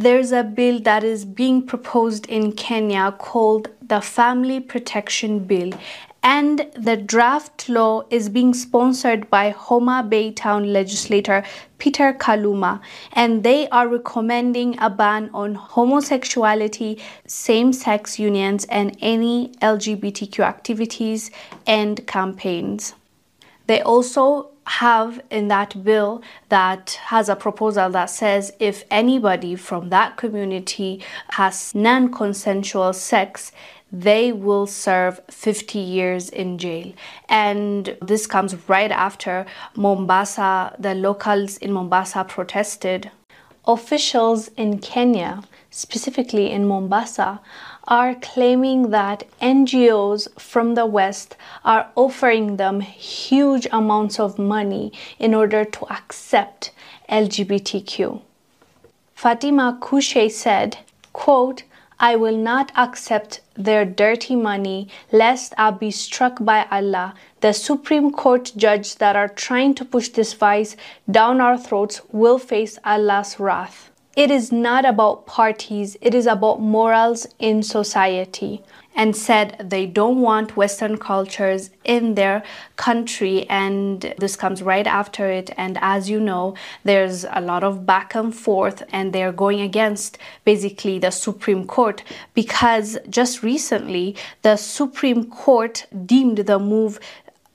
there's a bill that is being proposed in Kenya called the Family Protection Bill. And the draft law is being sponsored by Homa Bay Town legislator Peter Kaluma, and they are recommending a ban on homosexuality, same sex unions, and any LGBTQ activities and campaigns. They also have in that bill that has a proposal that says if anybody from that community has non consensual sex, they will serve 50 years in jail. And this comes right after Mombasa, the locals in Mombasa protested. Officials in Kenya, specifically in Mombasa, are claiming that NGOs from the West are offering them huge amounts of money in order to accept LGBTQ. Fatima Kushe said, quote, I will not accept their dirty money, lest I be struck by Allah. The Supreme Court judge that are trying to push this vice down our throats will face Allah's wrath. It is not about parties, it is about morals in society. And said they don't want Western cultures in their country, and this comes right after it. And as you know, there's a lot of back and forth, and they're going against basically the Supreme Court because just recently the Supreme Court deemed the move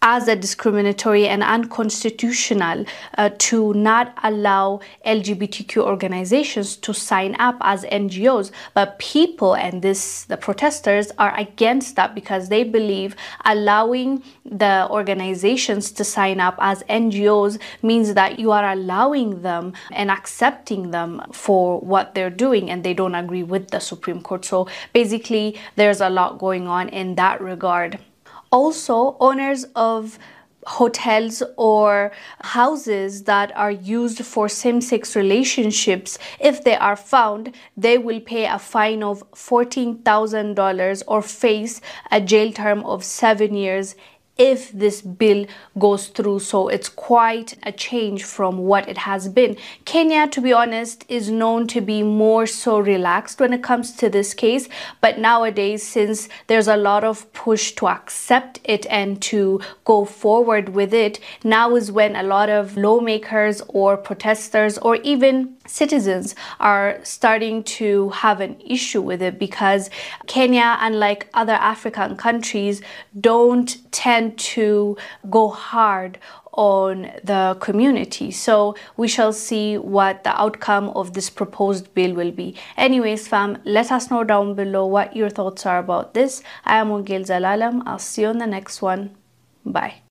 as a discriminatory and unconstitutional uh, to not allow LGBTQ organizations to sign up as NGOs. But people and this the protesters are against that because they believe allowing the organizations to sign up as NGOs means that you are allowing them and accepting them for what they're doing and they don't agree with the Supreme Court. So basically there's a lot going on in that regard. Also, owners of hotels or houses that are used for same-sex relationships if they are found they will pay a fine of $14,000 or face a jail term of 7 years if this bill goes through. So it's quite a change from what it has been. Kenya, to be honest, is known to be more so relaxed when it comes to this case. But nowadays, since there's a lot of push to accept it and to go forward with it, now is when a lot of lawmakers or protesters or even citizens are starting to have an issue with it because Kenya, unlike other African countries, don't tend to go hard on the community. So we shall see what the outcome of this proposed bill will be. Anyways, fam, let us know down below what your thoughts are about this. I am Wongel Zelalem. I'll see you on the next one. Bye.